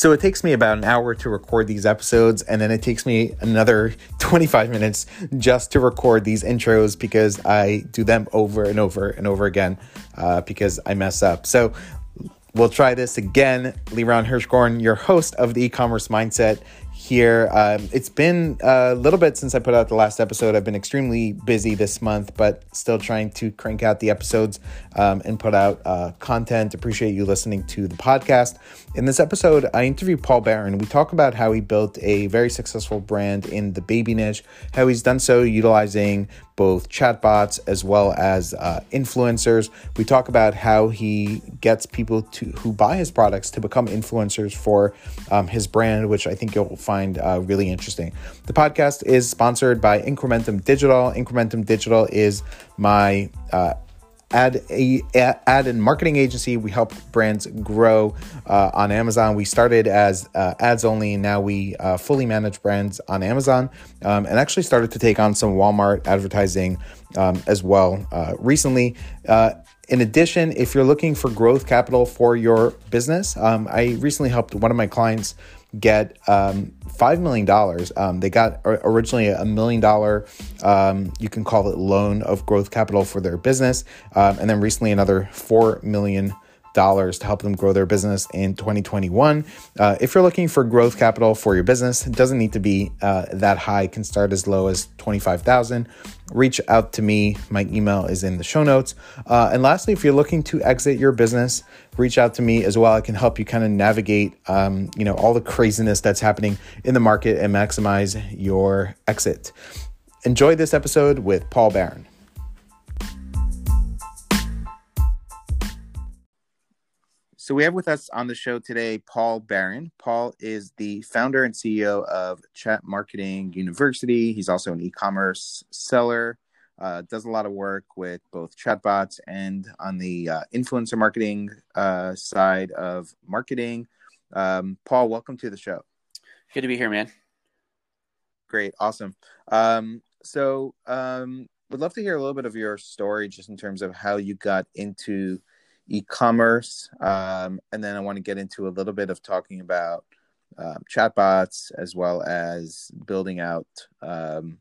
So it takes me about an hour to record these episodes, and then it takes me another 25 minutes just to record these intros because I do them over and over and over again uh, because I mess up. So we'll try this again. Liran Hirschkorn, your host of the e-commerce mindset here. Um, it's been a little bit since I put out the last episode. I've been extremely busy this month, but still trying to crank out the episodes um, and put out uh, content. Appreciate you listening to the podcast. In this episode, I interview Paul Barron. We talk about how he built a very successful brand in the baby niche, how he's done so utilizing both chatbots as well as uh, influencers. We talk about how he gets people to who buy his products to become influencers for um, his brand, which I think you'll find uh, really interesting. The podcast is sponsored by Incrementum Digital. Incrementum Digital is my uh, ad a ad and marketing agency. We help brands grow uh, on Amazon. We started as uh, ads only, and now we uh, fully manage brands on Amazon, um, and actually started to take on some Walmart advertising um, as well uh, recently. Uh, in addition, if you're looking for growth capital for your business, um, I recently helped one of my clients get um, $5 million. Um, they got originally a million dollar, um, you can call it loan of growth capital for their business. Um, and then recently another $4 million dollars to help them grow their business in 2021. Uh, if you're looking for growth capital for your business, it doesn't need to be uh, that high. It can start as low as 25,000. Reach out to me. My email is in the show notes. Uh, and lastly, if you're looking to exit your business, reach out to me as well. I can help you kind of navigate, um, you know, all the craziness that's happening in the market and maximize your exit. Enjoy this episode with Paul Barron. So we have with us on the show today Paul Barron. Paul is the founder and CEO of Chat Marketing University. He's also an e-commerce seller. Uh, does a lot of work with both chatbots and on the uh, influencer marketing uh, side of marketing. Um, Paul, welcome to the show. Good to be here, man. Great, awesome. Um, so, um, would love to hear a little bit of your story, just in terms of how you got into e-commerce, um, and then I want to get into a little bit of talking about um, chatbots as well as building out, um,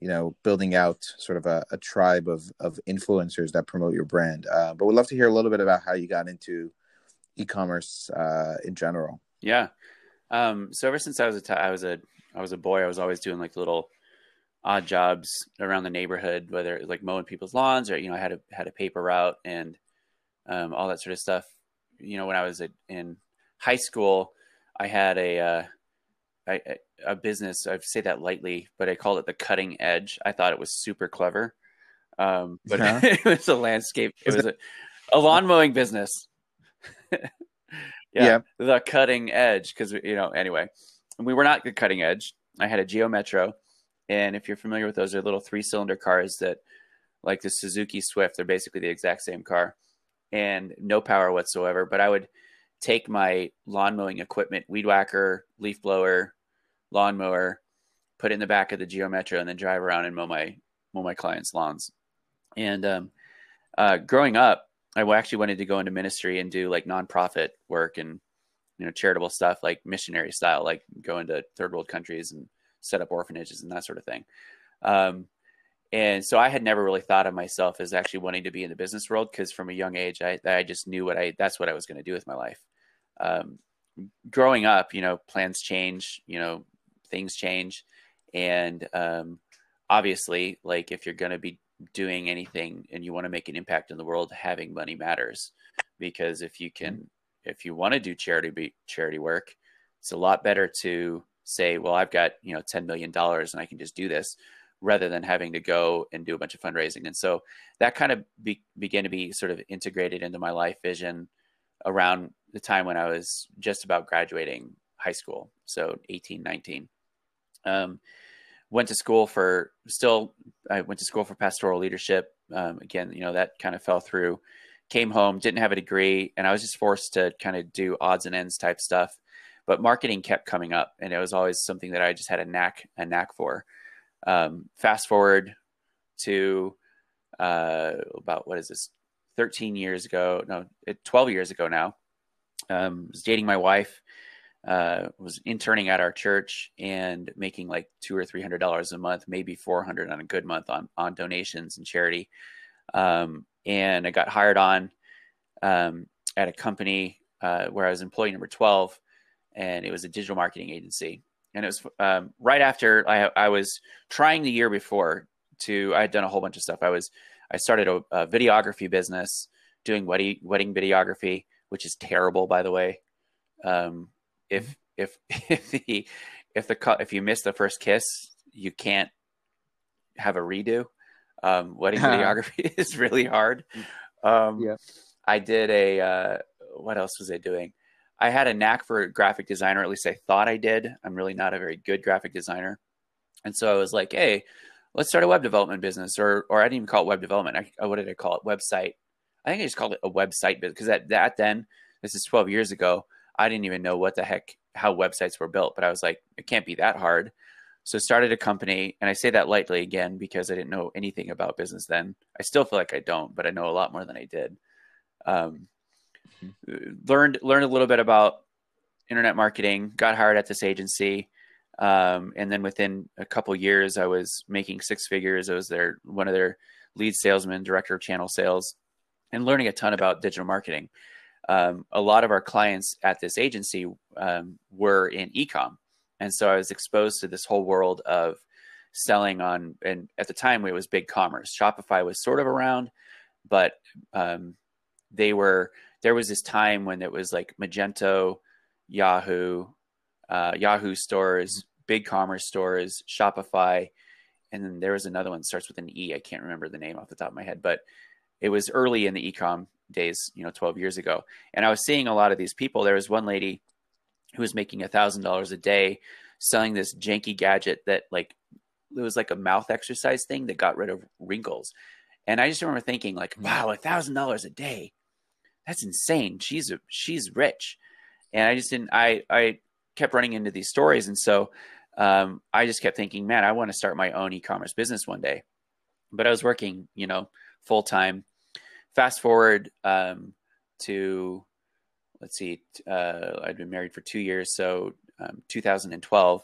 you know, building out sort of a, a, tribe of of influencers that promote your brand. Uh, but we'd love to hear a little bit about how you got into e-commerce uh, in general. Yeah. Um, so ever since I was a t- I was a I was a boy, I was always doing like little odd jobs around the neighborhood, whether it was like mowing people's lawns or you know I had a had a paper route and um, all that sort of stuff. You know, when I was in high school, I had a, uh, I, a business. I say that lightly, but I called it the Cutting Edge. I thought it was super clever, um, but yeah. it was a landscape. It was a, a lawn mowing business. yeah, yeah, the Cutting Edge. Because you know, anyway, we were not the cutting edge. I had a Geo Metro, and if you're familiar with those, they're little three-cylinder cars that, like the Suzuki Swift, they're basically the exact same car and no power whatsoever. But I would take my lawn mowing equipment, weed whacker, leaf blower, lawnmower, put it in the back of the Geo Metro, and then drive around and mow my mow my clients' lawns. And um, uh, growing up, I actually wanted to go into ministry and do like nonprofit work and you know charitable stuff, like missionary style, like go into third world countries and set up orphanages and that sort of thing. Um, and so I had never really thought of myself as actually wanting to be in the business world because from a young age, I, I just knew what I that's what I was going to do with my life. Um, growing up, you know, plans change, you know, things change, and um, obviously, like if you're going to be doing anything and you want to make an impact in the world, having money matters. Because if you can, if you want to do charity be, charity work, it's a lot better to say, well, I've got you know ten million dollars and I can just do this rather than having to go and do a bunch of fundraising. And so that kind of be, began to be sort of integrated into my life vision around the time when I was just about graduating high school. So 18, 19. Um, went to school for still, I went to school for pastoral leadership. Um, again, you know, that kind of fell through. Came home, didn't have a degree, and I was just forced to kind of do odds and ends type stuff. But marketing kept coming up, and it was always something that I just had a knack a knack for. Um, fast forward to uh, about what is this? 13 years ago, no, 12 years ago now. Um, was dating my wife. uh, was interning at our church and making like two or three hundred dollars a month, maybe four hundred on a good month on on donations and charity. Um, and I got hired on um, at a company uh, where I was employee number twelve, and it was a digital marketing agency. And it was um, right after I, I was trying the year before to I had done a whole bunch of stuff. I was I started a, a videography business doing wedding wedding videography, which is terrible, by the way. Um, if if if the if the if you miss the first kiss, you can't have a redo. Um, wedding videography is really hard. Um, yeah. I did a uh, what else was I doing? I had a knack for graphic design, or at least I thought I did. I'm really not a very good graphic designer, and so I was like, "Hey, let's start a web development business," or or I didn't even call it web development. I, what did I call it? Website. I think I just called it a website business because at that then, this is 12 years ago. I didn't even know what the heck how websites were built, but I was like, it can't be that hard. So started a company, and I say that lightly again because I didn't know anything about business then. I still feel like I don't, but I know a lot more than I did. Um, mm-hmm. learned learned a little bit about internet marketing. Got hired at this agency, um, and then within a couple years, I was making six figures. I was their one of their lead salesmen, director of channel sales, and learning a ton about digital marketing um, a lot of our clients at this agency um, were in ecom, and so I was exposed to this whole world of selling on. And at the time, it was BigCommerce. Shopify was sort of around, but um, they were. There was this time when it was like Magento, Yahoo, uh, Yahoo stores, BigCommerce stores, Shopify, and then there was another one that starts with an E. I can't remember the name off the top of my head, but it was early in the ecom days, you know, 12 years ago. And I was seeing a lot of these people. There was one lady who was making a thousand dollars a day selling this janky gadget that like it was like a mouth exercise thing that got rid of wrinkles. And I just remember thinking like, mm. wow, a thousand dollars a day. That's insane. She's a, she's rich. And I just didn't, I, I kept running into these stories. And so um, I just kept thinking, man, I want to start my own e-commerce business one day. But I was working, you know, full time fast forward um, to let's see, uh, I'd been married for two years, so um, 2012.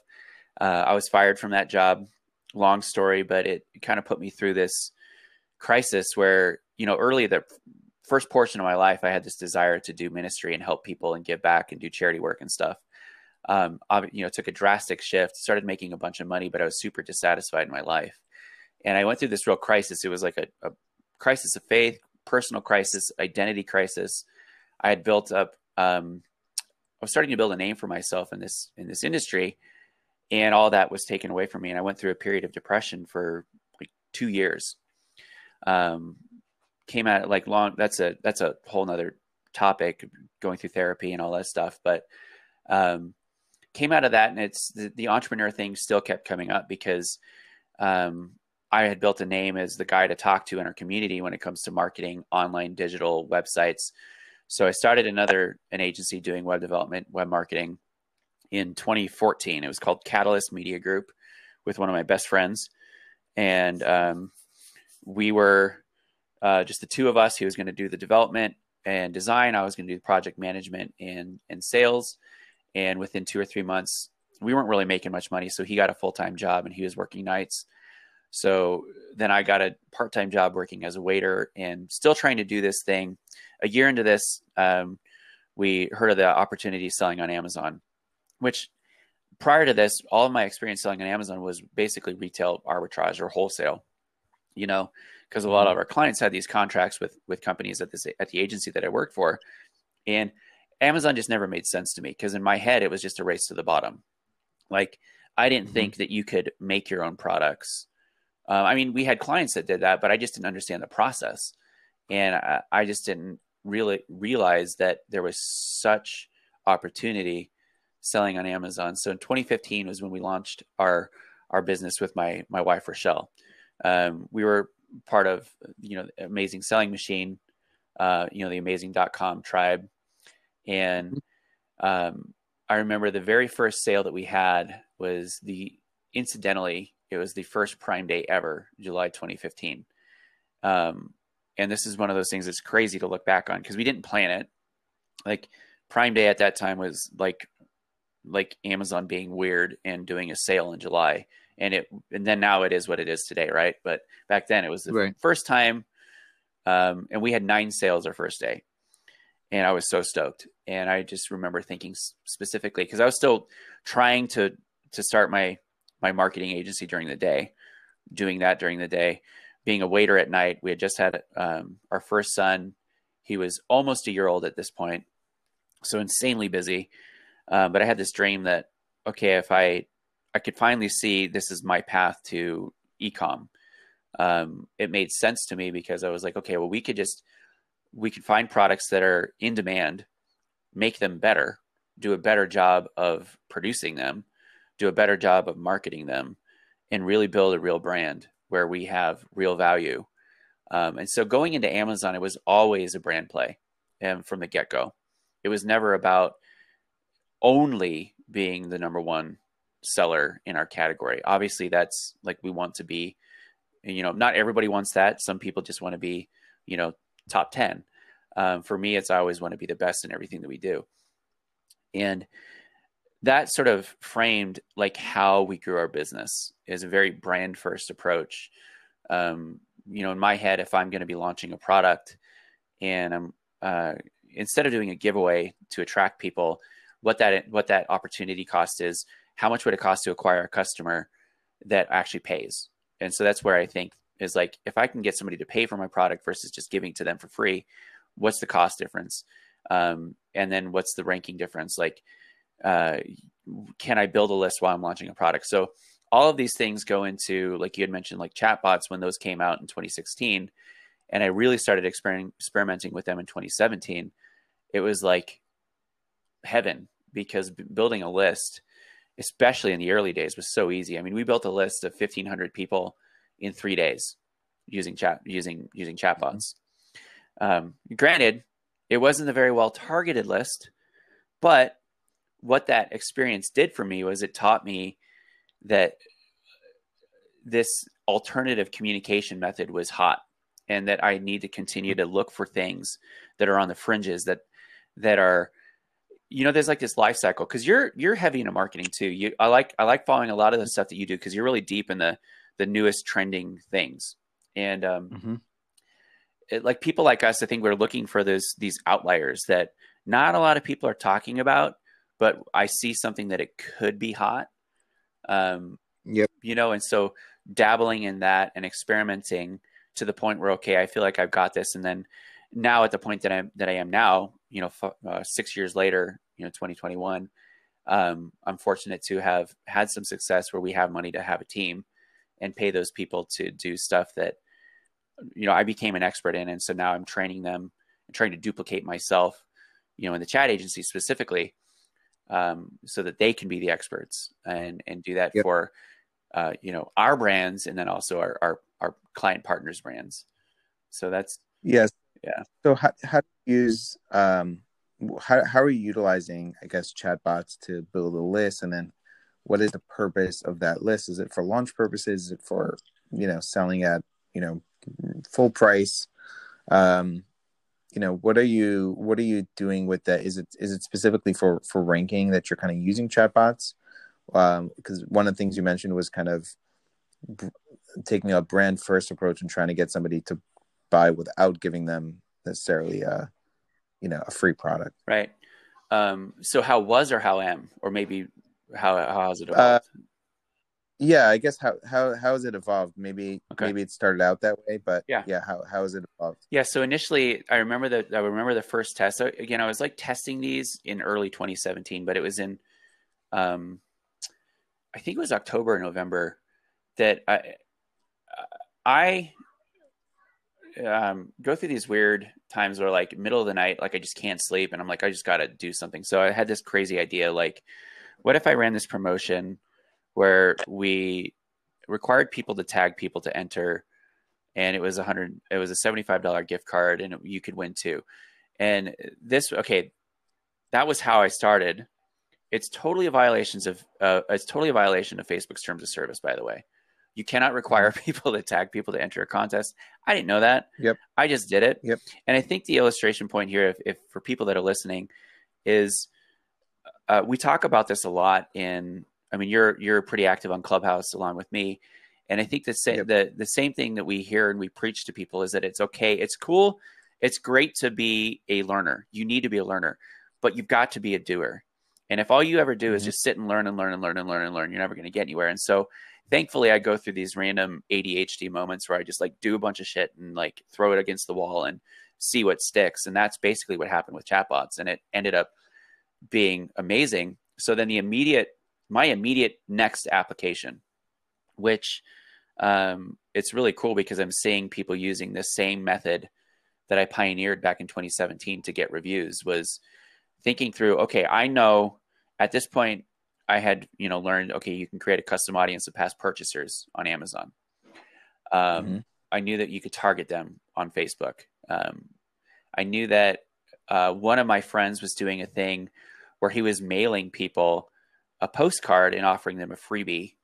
Uh, I was fired from that job. Long story, but it kind of put me through this crisis where you know early the first portion of my life, I had this desire to do ministry and help people and give back and do charity work and stuff. Um, I, you know, took a drastic shift, started making a bunch of money, but I was super dissatisfied in my life. And I went through this real crisis. It was like a, a crisis of faith, personal crisis, identity crisis. I had built up. Um, I was starting to build a name for myself in this in this industry, and all that was taken away from me. And I went through a period of depression for like two years. Um, came out like long. That's a that's a whole nother topic. Going through therapy and all that stuff, but um, came out of that, and it's the, the entrepreneur thing still kept coming up because um, I had built a name as the guy to talk to in our community when it comes to marketing, online, digital websites. So I started another an agency doing web development, web marketing in 2014. It was called Catalyst Media Group with one of my best friends, and um, we were uh, just the two of us. He was going to do the development and design. I was going to do project management and and sales. And within two or three months, we weren't really making much money, so he got a full time job and he was working nights so then I got a part time job working as a waiter and still trying to do this thing. A year into this, um, we heard of the opportunity selling on Amazon, which prior to this, all of my experience selling on Amazon was basically retail arbitrage or wholesale. You know, because a lot of our clients had these contracts with with companies at this at the agency that I worked for, and Amazon just never made sense to me because in my head it was just a race to the bottom. Like I didn't mm-hmm. think that you could make your own products uh, I mean, we had clients that did that, but I just didn't understand the process, and I, I just didn't really realize that there was such opportunity selling on Amazon. So in 2015 was when we launched our our business with my my wife Rochelle. Um, we were part of you know Amazing Selling Machine, uh, you know the Amazing.com tribe, and um, I remember the very first sale that we had was the incidentally it was the first Prime Day ever, July 2015. Um, and this is one of those things that's crazy to look back on because we didn't plan it. Like Prime Day at that time was like like Amazon being weird and doing a sale in July. And it and then now it is what it is today, right? But back then it was the Right. first time um, and we had nine sales our first day. And I was so stoked. And I just remember thinking specifically because I was still trying to to start my my marketing agency during the day, doing that during the day, being a waiter at night. We had just had um, our first son. He was almost a year old at this point, so insanely busy. Um, but I had this dream that okay, if I I could finally see this is my path to ecom. Um, it made sense to me because I was like, okay, well, we could just we could find products that are in demand, make them better, do a better job of producing them, do a better job of marketing them, and really build a real brand where we have real value. Um, and so going into Amazon, it was always a brand play, and from the get go, it was never about only being the number one seller in our category. Obviously, that's like we want to be. You know, not everybody wants that. Some people just want to be, you know, top 10. Um, for me, it's I always want to be the best in everything that we do. And that sort of framed like how we grew our business is a very brand first approach. Um, you know, in my head, if I'm going to be launching a product and I'm, uh, instead of doing a giveaway to attract people, what that, what that opportunity cost is, how much would it cost to acquire a customer that actually pays? And so that's where I think is like if I can get somebody to pay for my product versus just giving to them for free, what's the cost difference? Um, and then what's the ranking difference? Like, uh, can I build a list while I'm launching a product? So all of these things go into like you had mentioned, like chatbots when those came out in 2016, and I really started exper- experimenting with them in 2017. It was like heaven because b- building a list, especially in the early days, was so easy. I mean, we built a list of 1,500 people in three days using chat using using chatbots. Um, granted, it wasn't a very well targeted list, but what that experience did for me was it taught me that this alternative communication method was hot and that I need to continue to look for things that are on the fringes that that are you know there's like this life cycle because you're you're heavy into marketing too you i like i like following a lot of the stuff that you do because you're really deep in the the newest trending things and um Mm-hmm. it, like people like us i think we're looking for those these outliers that not a lot of people are talking about but i see something that it could be hot um Yep. you know and so dabbling in that and experimenting to the point where okay i feel like i've got this and then now at the point that i'm that i am now you know f- uh, six years later you know 2021 um, i'm fortunate to have had some success where we have money to have a team and pay those people to do stuff that you know i became an expert in and so now i'm training them and trying to duplicate myself you know in the chat agency specifically um, so that they can be the experts and and do that Yep. for uh, you know our brands and then also our, our our client partners brands so that's Yes. Yeah. So how how do you use um how how are you utilizing I guess chatbots to build a list and then what is the purpose of that list? Is it for launch purposes? Is it for you know selling at you know full price? Um, you know what are you what are you doing with that? Is it is it specifically for for ranking that you're kind of using chatbots? Um, because one of the things you mentioned was kind of taking a brand first approach and trying to get somebody to buy without giving them necessarily a you know a free product right um, so how was or how am or maybe how how has it Uh, evolved yeah i guess how how how has it evolved maybe Okay. maybe it started out that way but Yeah. yeah how how has it evolved Yeah, so initially I remember that I remember the first test. So again, I was like testing these in early 2017, but it was in um I think it was October or November that I I um go through these weird times where like middle of the night like I just can't sleep and I'm like I just got to do something. So I had this crazy idea like what if I ran this promotion where we required people to tag people to enter and it was a hundred it was a $75 gift card and you could win two and this okay that was how i started. It's totally a violations of uh, it's totally a violation of facebook's terms of service by the way you cannot require people to tag people to enter a contest i didn't know that Yep. i just did it Yep. and i think the illustration point here if, if for people that are listening is uh, we talk about this a lot in. I mean, you're you're pretty active on Clubhouse along with me, and I think the same yep. the the same thing that we hear and we preach to people is that it's okay, it's cool, it's great to be a learner. You need to be a learner, but you've got to be a doer. And if all you ever do mm-hmm. is just sit and learn and learn and learn and learn and learn, you're never going to get anywhere. And so, thankfully, I go through these random ADHD moments where I just like do a bunch of shit and like throw it against the wall and see what sticks. And that's basically what happened with chatbots. And it ended up being amazing. So then the immediate, my immediate next application, which um, it's really cool because I'm seeing people using the same method that I pioneered back in 2017 to get reviews was thinking through, okay, I know at this point I had, you know, learned, okay, you can create a custom audience of past purchasers on Amazon. Um, mm-hmm. I knew that you could target them on Facebook. Um, I knew that uh, one of my friends was doing a thing where he was mailing people a postcard and offering them a freebie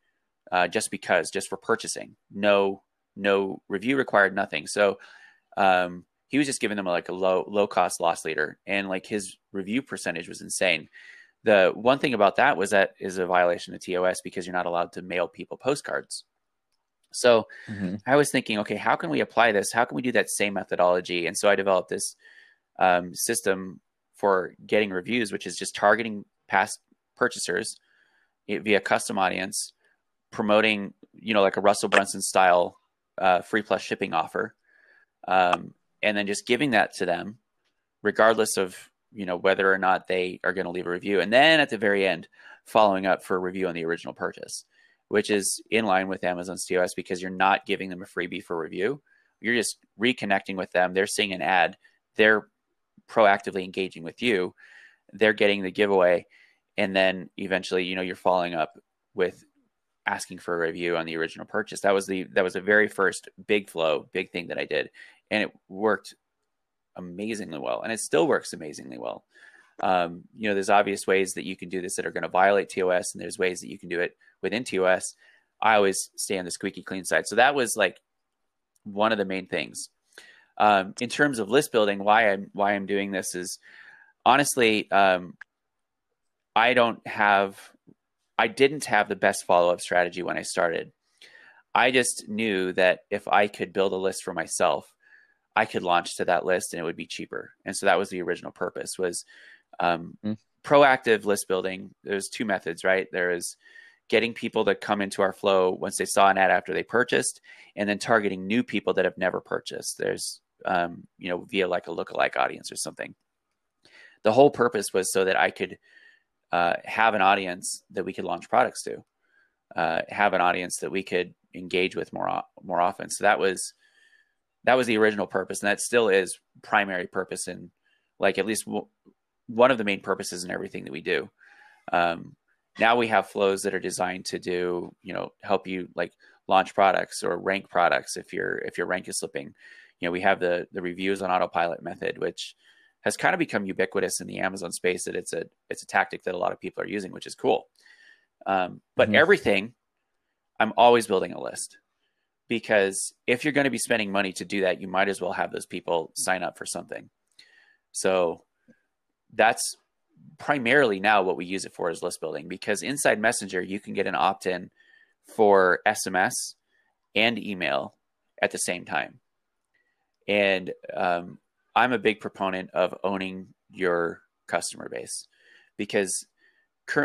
uh, just because, just for purchasing. No, no review required, nothing. So um, he was just giving them like a low low cost loss leader, and like his review percentage was insane. The one thing about that was that is a violation of TOS because you're not allowed to mail people postcards. So mm-hmm. I was thinking, okay, how can we apply this? How can we do that same methodology? And so I developed this um, system for getting reviews, which is just targeting past purchasers via custom audience, promoting, you know, like a Russell Brunson style uh, free plus shipping offer, um, and then just giving that to them, regardless of you know whether or not they are going to leave a review, and then at the very end, following up for a review on the original purchase, which is in line with Amazon's TOS because you're not giving them a freebie for review. You're just reconnecting with them. They're seeing an ad. They're proactively engaging with you, they're getting the giveaway. And then eventually, you know, you're following up with asking for a review on the original purchase. That was the that was the very first big flow, big thing that I did. And it worked amazingly well. And it still works amazingly well. Um, you know, there's obvious ways that you can do this that are going to violate TOS, and there's ways that you can do it within TOS. I always stay on the squeaky clean side. So that was like one of the main things. Um, in terms of list building, why I'm why I'm doing this is honestly, um, I don't have, I didn't have the best follow up strategy when I started. I just knew that if I could build a list for myself, I could launch to that list and it would be cheaper. And so that was the original purpose was um, mm. proactive list building. There's two methods, right? There is getting people to come into our flow once they saw an ad after they purchased, and then targeting new people that have never purchased. There's, um, you know, via like a lookalike audience or something. The whole purpose was so that I could uh, have an audience that we could launch products to, uh, have an audience that we could engage with more more often. So that was that was the original purpose, and that still is primary purpose and like at least w- one of the main purposes in everything that we do. Um, now we have flows that are designed to do you know help you like launch products or rank products if your if your rank is slipping you know we have the the reviews on autopilot method which has kind of become ubiquitous in the amazon space that it's a it's a tactic that a lot of people are using which is cool um, but mm-hmm. everything i'm always building a list because if you're going to be spending money to do that you might as well have those people sign up for something so that's primarily now what we use it for is list building because inside Messenger you can get an opt in for SMS and email at the same time. And um, I'm a big proponent of owning your customer base because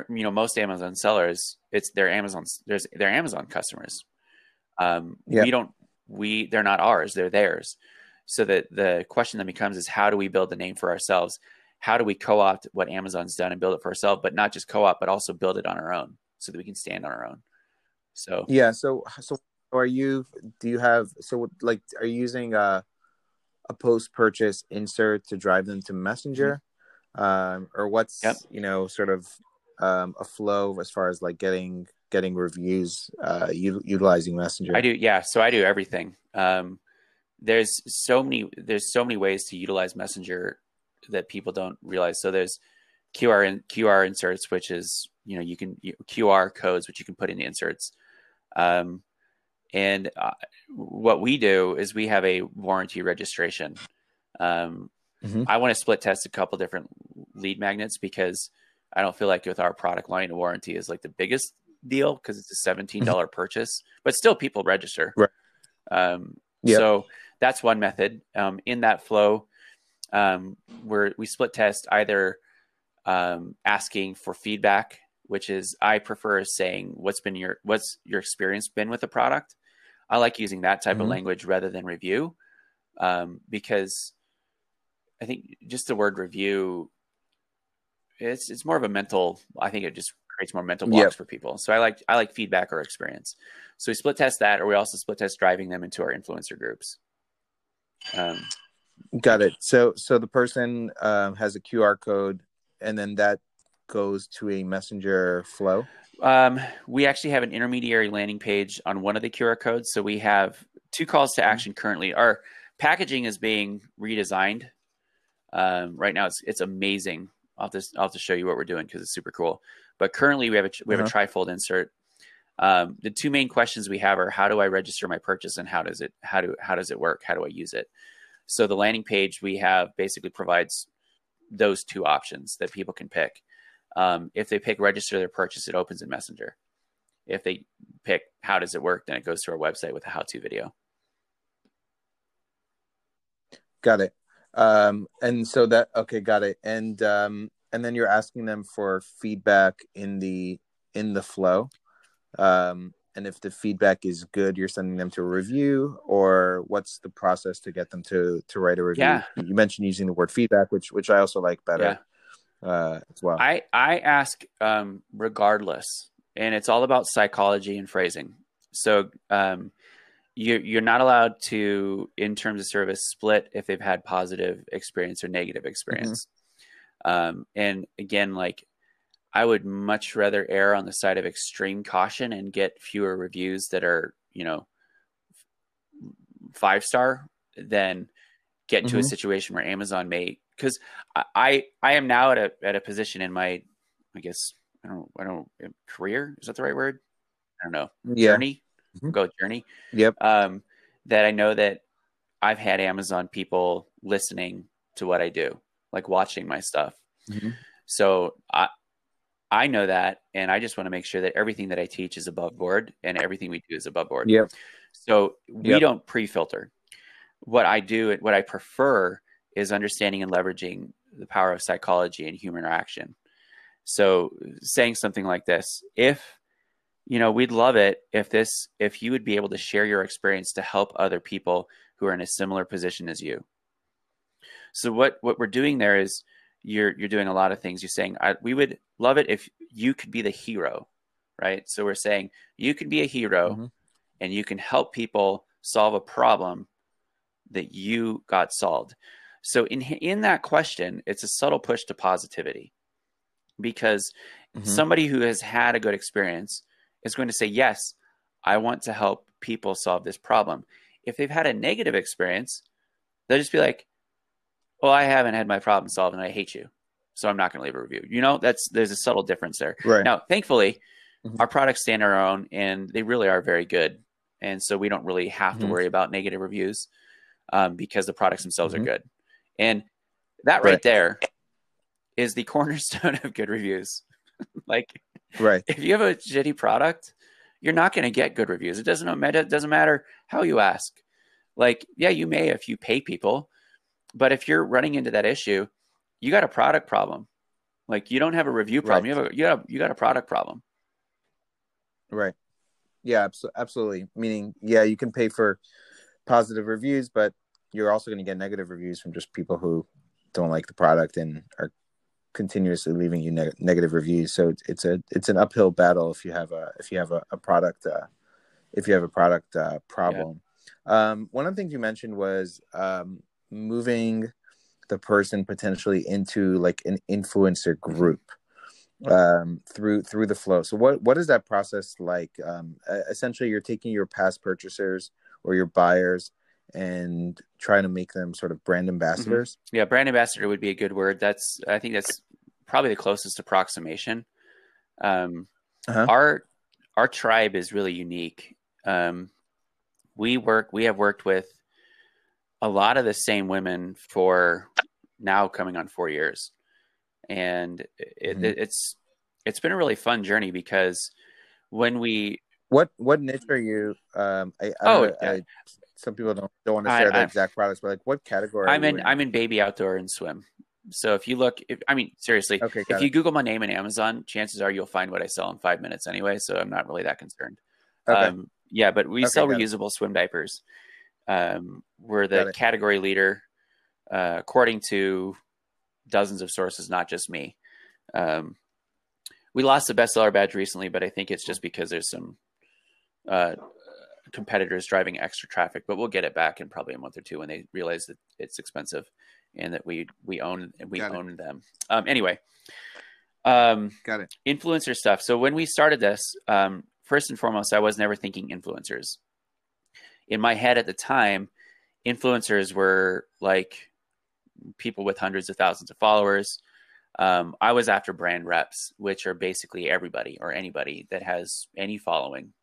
you know, most Amazon sellers, it's their Amazon, there's their Amazon customers. Um, yep. We don't, we, they're not ours, they're theirs. So that the question that becomes is how do we build the name for ourselves? how do we co-opt what Amazon's done and build it for ourselves, but not just co-op, but also build it on our own so that we can stand on our own. So yeah. So so are you? Do you have so like are you using a a post purchase insert to drive them to Messenger, mm-hmm. um, or what's yep. you know sort of um, a flow as far as like getting getting reviews uh, u- utilizing Messenger? I do. Yeah. So I do everything. Um, there's so many there's so many ways to utilize Messenger that people don't realize. So there's QR in, QR inserts, which is you know you can you, QR codes which you can put in the inserts. Um, and uh, what we do is we have a warranty registration. Um, mm-hmm. I want to split test a couple different lead magnets because I don't feel like with our product line warranty is like the biggest deal because it's a seventeen mm-hmm. purchase, but still people register. Right. Um, yep. So that's one method. Um, in that flow, um, where we split test either um, asking for feedback, which is I prefer saying what's been your what's your experience been with the product. I like using that type mm-hmm. of language rather than review um, because I think just the word review it's it's more of a mental. I think it just creates more mental blocks yep. for people. So I like I like feedback or experience. So we split test that, or we also split test driving them into our influencer groups. Um, Got it. So so the person um, has a QR code, and then that goes to a messenger flow. Um, we actually have an intermediary landing page on one of the QR codes. So we have two calls to mm-hmm. action currently. Our packaging is being redesigned. Um, right now, it's it's amazing. I'll just I'll have to show you what we're doing because it's super cool. But currently, we have a we have uh-huh. a trifold insert. Um, the two main questions we have are how do I register my purchase and how does it how do how does it work? How do I use it? So the landing page we have basically provides those two options that people can pick. Um, if they pick register their purchase, it opens in Messenger. If they pick how does it work, then it goes to our website with a how-to video. Got it. Um, and so that okay, got it. And um, and then you're asking them for feedback in the in the flow. Um, and if the feedback is good, you're sending them to a review, or what's the process to get them to to write a review? Yeah. You mentioned using the word feedback, which which I also like better yeah. uh, as well. I I ask um, regardless, and it's all about psychology and phrasing. So um, you're you're not allowed to, in terms of service, split if they've had positive experience or negative experience. Mm-hmm. Um, and again, like I would much rather err on the side of extreme caution and get fewer reviews that are, you know, five star than get mm-hmm. a situation where Amazon may because I I am now at a at a position in my I guess I don't I don't career is that the right word I don't know yeah. journey mm-hmm. go journey. Yep. Um, that I know that I've had Amazon people listening to what I do, like watching my stuff. Mm-hmm. So I, I know that, and I just want to make sure that everything that I teach is above board, and everything we do is above board. Yep. So we yep. don't pre-filter. What I do, and what I prefer, is understanding and leveraging the power of psychology and human interaction. So saying something like this, if you know, we'd love it if this if you would be able to share your experience to help other people who are in a similar position as you. So what what we're doing there is you're you're doing a lot of things. You're saying we would love it if you could be the hero, right? So we're saying you could be a hero mm-hmm. and you can help people solve a problem that you got solved. So in in that question, it's a subtle push to positivity because mm-hmm. somebody who has had a good experience is going to say, Yes, I want to help people solve this problem. If they've had a negative experience, they'll just be like, Well, I haven't had my problem solved and I hate you. So I'm not going to leave a review. You know, that's there's a subtle difference there. Right. Now, thankfully, mm-hmm. our products stand on our own and they really are very good. And so we don't really have mm-hmm. to worry about negative reviews um, because the products themselves mm-hmm. are good. And that right, right there is the cornerstone of good reviews. like Right. If you have a shitty product, you're not going to get good reviews. It doesn't matter. It doesn't matter how you ask. Like, yeah, you may if you pay people, but if you're running into that issue, you got a product problem. Like, you don't have a review problem. Right. You have a you got a, you got a product problem. Right. Yeah, absolutely. Meaning, yeah, you can pay for positive reviews, but you're also going to get negative reviews from just people who don't like the product and are continuously leaving you neg- negative reviews. So it's a it's an uphill battle if you have a if you have a, a product uh, if you have a product uh, problem. Yeah. Um, one of the things you mentioned was um, moving the person potentially into like an influencer group um, through through the flow. So what what is that process like? Um, essentially, you're taking your past purchasers or your buyers and trying to make them sort of brand ambassadors. Mm-hmm. Yeah, brand ambassador would be a good word. That's I think that's probably the closest approximation. Um, uh-huh. Our our tribe is really unique. Um, we work. We have worked with a lot of the same women for now coming on four years, and it, mm-hmm. it, it's it's been a really fun journey because when we what what niche are you? Um, I, I oh, I, some people don't don't want to share I, the exact products, but like what category? I'm in, in, I'm in baby outdoor and swim. So if you look, if, I mean, seriously, okay, if it. you Google my name in Amazon, chances are you'll find what I sell in five minutes anyway. So I'm not really that concerned. Okay. Um, yeah, but we okay, sell reusable it. swim diapers. Um, we're the category leader, uh, according to dozens of sources, not just me. Um, we lost the bestseller badge recently, but I think it's just because there's some uh, competitors driving extra traffic. But we'll get it back in probably a month or two when they realize that it's expensive and that we we own we Got own it. them. Um, anyway, um, Got it. Influencer stuff. So when we started this, um, first and foremost, I was never thinking influencers. In my head at the time, influencers were like people with hundreds of thousands of followers. Um, I was after brand reps, which are basically everybody or anybody that has any following.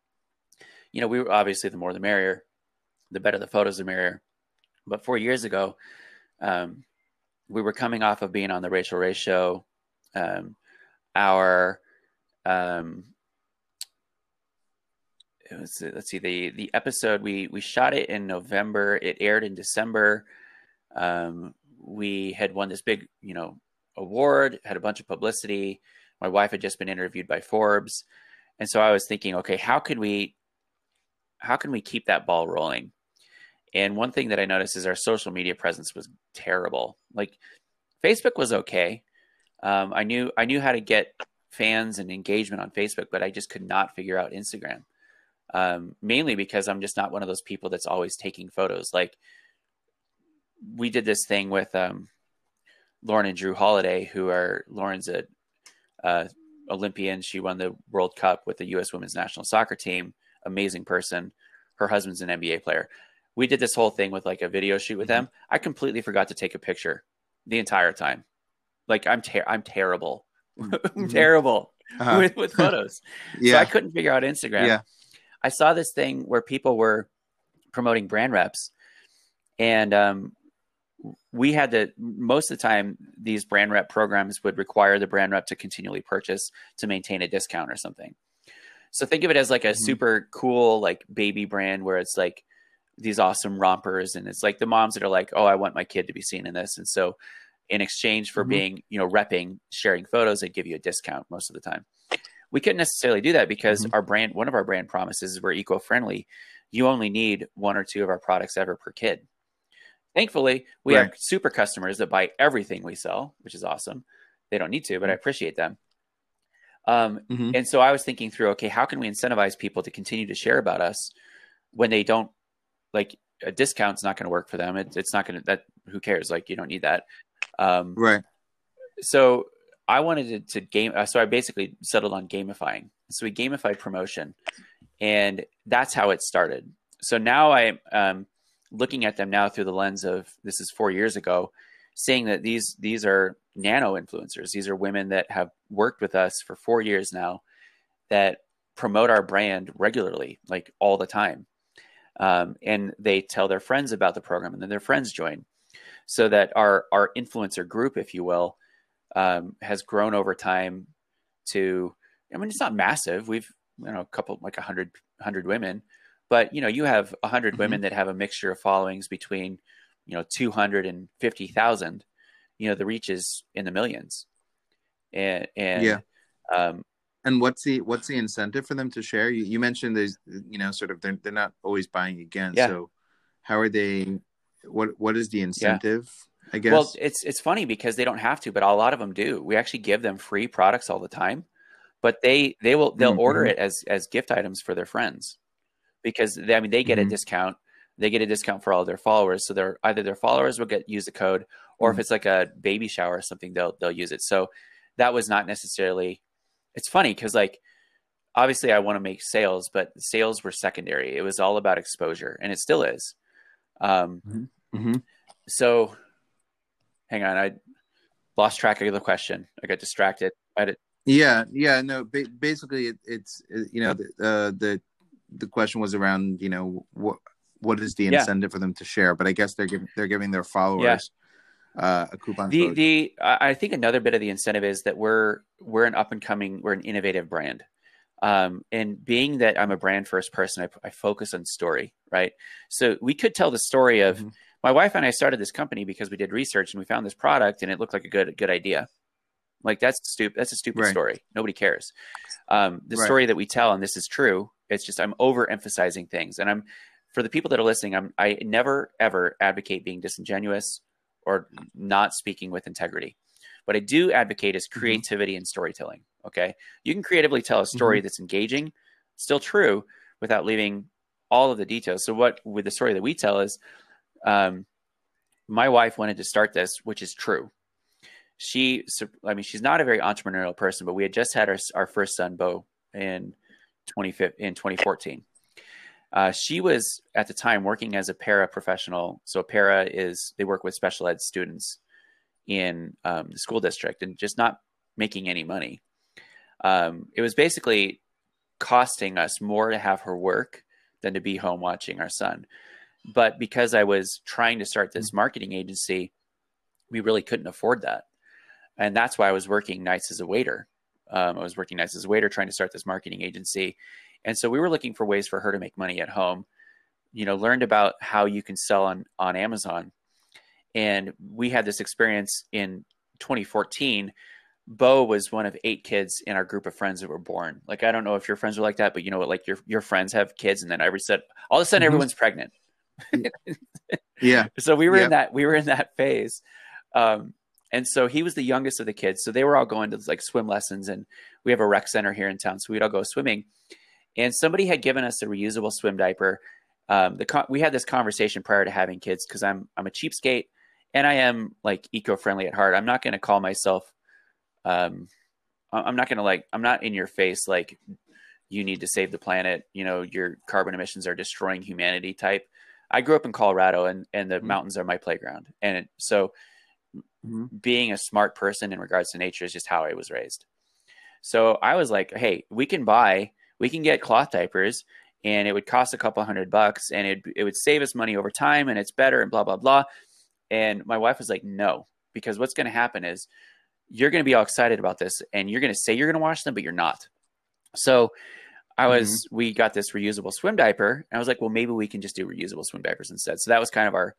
You know, we were obviously the more the merrier, the better the photos, the merrier. But four years ago, um, we were coming off of being on the Rachael Ray show. Um, our um, it was let's see the the episode we we shot it in November. It aired in December. Um, we had won this big you know award, had a bunch of publicity. My wife had just been interviewed by Forbes, and so I was thinking, okay, how can we how can we keep that ball rolling? And one thing that I noticed is our social media presence was terrible. Like Facebook was okay. Um, I knew I knew how to get fans and engagement on Facebook, but I just could not figure out Instagram. Um, mainly because I'm just not one of those people that's always taking photos. Like we did this thing with um, Lauren and Jrue Holiday, who are Lauren's a uh, Olympian. She won the World Cup with the U.S. Women's National Soccer Team. Amazing person. Her husband's an NBA player we did this whole thing with like a video shoot with mm-hmm. them. I completely forgot to take a picture the entire time. Like I'm ter- I'm terrible. Mm-hmm. I'm terrible uh-huh. with, with photos. yeah. So I couldn't figure out Instagram. Yeah. I saw this thing where people were promoting brand reps and um, we had to most of the time these brand rep programs would require the brand rep to continually purchase to maintain a discount or something. So think of it as like a mm-hmm. super cool like baby brand where it's like these awesome rompers and it's like the moms that are like oh i want my kid to be seen in this and so in exchange for mm-hmm. being you know repping sharing photos they give you a discount most of the time we couldn't necessarily do that because mm-hmm. our brand one of our brand promises is we're eco-friendly you only need one or two of our products ever per kid thankfully we right. have super customers that buy everything we sell which is awesome they don't need to but i mm-hmm. appreciate them um, mm-hmm. and so i was thinking through okay how can we incentivize people to continue to share about us when they don't like a discount's not going to work for them. It, it's not going to that. Who cares? Like you don't need that. Um, right. So I wanted to, to game. Uh, so I basically settled on gamifying. So we gamified promotion, and that's how it started. So now I'm um, looking at them now through the lens of this is four years ago, seeing that these these are nano influencers. These are women that have worked with us for four years now, that promote our brand regularly, like all the time um, and they tell their friends about the program, and then their friends join, so that our our influencer group, if you will, um, has grown over time. To I mean, it's not massive. We've you know a couple like a hundred hundred women, but you know you have a 100 mm-hmm. women that have a mixture of followings between you know two hundred and fifty thousand. You know the reach is in the millions, and and yeah. Um, and what's the what's the incentive for them to share? You, you mentioned there's you know sort of they're they're not always buying again. Yeah. So how are they? What what is the incentive? Yeah. I guess. Well, it's it's funny because they don't have to, but a lot of them do. We actually give them free products all the time, but they they will they'll mm-hmm. order it as as gift items for their friends because they, I mean they get mm-hmm. a discount. They get a discount for all their followers, so they're either their followers will get use the code, or mm-hmm. if it's like a baby shower or something, they'll they'll use it. So that was not necessarily it's funny because like obviously I want to make sales, but sales were secondary. It was all about exposure, and it still is. Um, mm-hmm. mm-hmm. So, hang on, I lost track of the question. I got distracted. I did. Yeah, yeah, no. Ba- basically, it, it's it, you know the, uh, the the question was around you know what what is the incentive yeah. for them to share? But I guess they're giving they're giving their followers uh, a coupon the code? the I think another bit of the incentive is that we're we're an up and coming we're an innovative brand. Um, and being that I'm a brand first person, I, I, focus on story, right? So we could tell the story of mm-hmm. My wife and I started this company because we did research and we found this product and it looked like a good good idea. Like that's stupid. That's a stupid right. story. Nobody cares. Um, the right. story that we tell, and this is true. It's just I'm overemphasizing things, and I'm for the people that are listening. I'm I never ever advocate being disingenuous or not speaking with integrity. What I do advocate is mm-hmm. creativity mm-hmm. and storytelling. Okay, you can creatively tell a story mm-hmm. that's engaging, still true, without leaving all of the details. So what with the story that we tell is, um, my wife wanted to start this, which is true. She i mean she's not a very entrepreneurial person but we had just had our, our first son Beau in 2015 in 2014 uh, she was at the time working as a para professional so para is they work with special ed students in um, the school district and just not making any money. Um, it was basically costing us more to have her work than to be home watching our son but because i was trying to start this mm. marketing agency we really couldn't afford that and that's why I was working nights as a waiter. Um, I was working nights as a waiter, trying to start this marketing agency, and so we were looking for ways for her to make money at home. You know, learned about how you can sell on on Amazon, and we had this experience in 2014. Beau was one of eight kids in our group of friends that were born. Like I don't know if your friends were like that, but you know what? Like your your friends have kids, and then every said all of a sudden mm-hmm. everyone's pregnant. yeah. So we were in that we were in that phase. Um, and so he was the youngest of the kids. So they were all going to like swim lessons, and we have a rec center here in town, so we'd all go swimming. And somebody had given us a reusable swim diaper. Um, the we had this conversation prior to having kids because I'm I'm a cheapskate and I am like eco-friendly at heart. I'm not going to call myself. Um, I'm not going to like. I'm not in your face like you need to save the planet. You know, your carbon emissions are destroying humanity. Type. I grew up in Colorado, and and the mm-hmm. mountains are my playground, and so mm-hmm. being a smart person in regards to nature is just how I was raised. So I was like, hey, we can buy, we can get cloth diapers and it would cost a couple hundred bucks and it, it would save us money over time and it's better and blah, blah, blah. And my wife was like, no, because what's going to happen is you're going to be all excited about this and you're going to say you're going to wash them, but you're not. So I was, mm-hmm. we got this reusable swim diaper and I was like, well, maybe we can just do reusable swim diapers instead. So that was kind of our,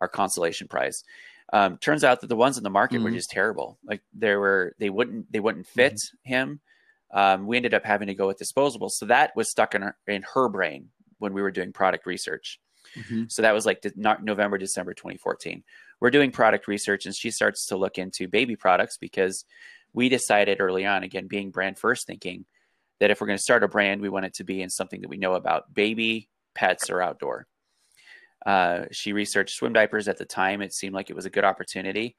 our consolation prize. Um, turns out that the ones in the market mm-hmm. were just terrible. Like there were, they wouldn't, they wouldn't fit mm-hmm. him. Um, we ended up having to go with disposables. So that was stuck in her, in her brain when we were doing product research. Mm-hmm. So that was like November, December 2014. We're doing product research, and she starts to look into baby products because we decided early on, again, being brand first thinking, that if we're going to start a brand, we want it to be in something that we know about baby, pets, or outdoor. Uh, she researched swim diapers at the time. It seemed like it was a good opportunity,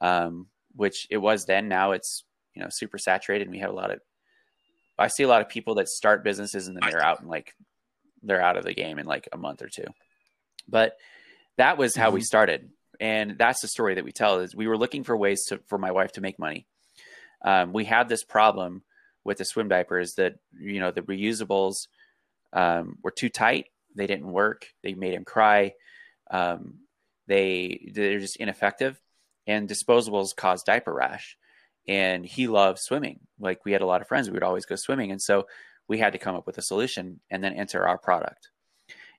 um, which it was then. Now it's you know super saturated. And we have a lot of. I see a lot of people that start businesses and then they're out in like they're out of the game in like a month or two. But that was how mm-hmm. we started, and that's the story that we tell. Is we were looking for ways to for my wife to make money. Um, we had this problem with the swim diapers that you know the reusables um, were too tight they didn't work. They made him cry. Um, they they're just ineffective, and disposables cause diaper rash. And he loved swimming. Like we had a lot of friends, we would always go swimming, and so we had to come up with a solution and then enter our product.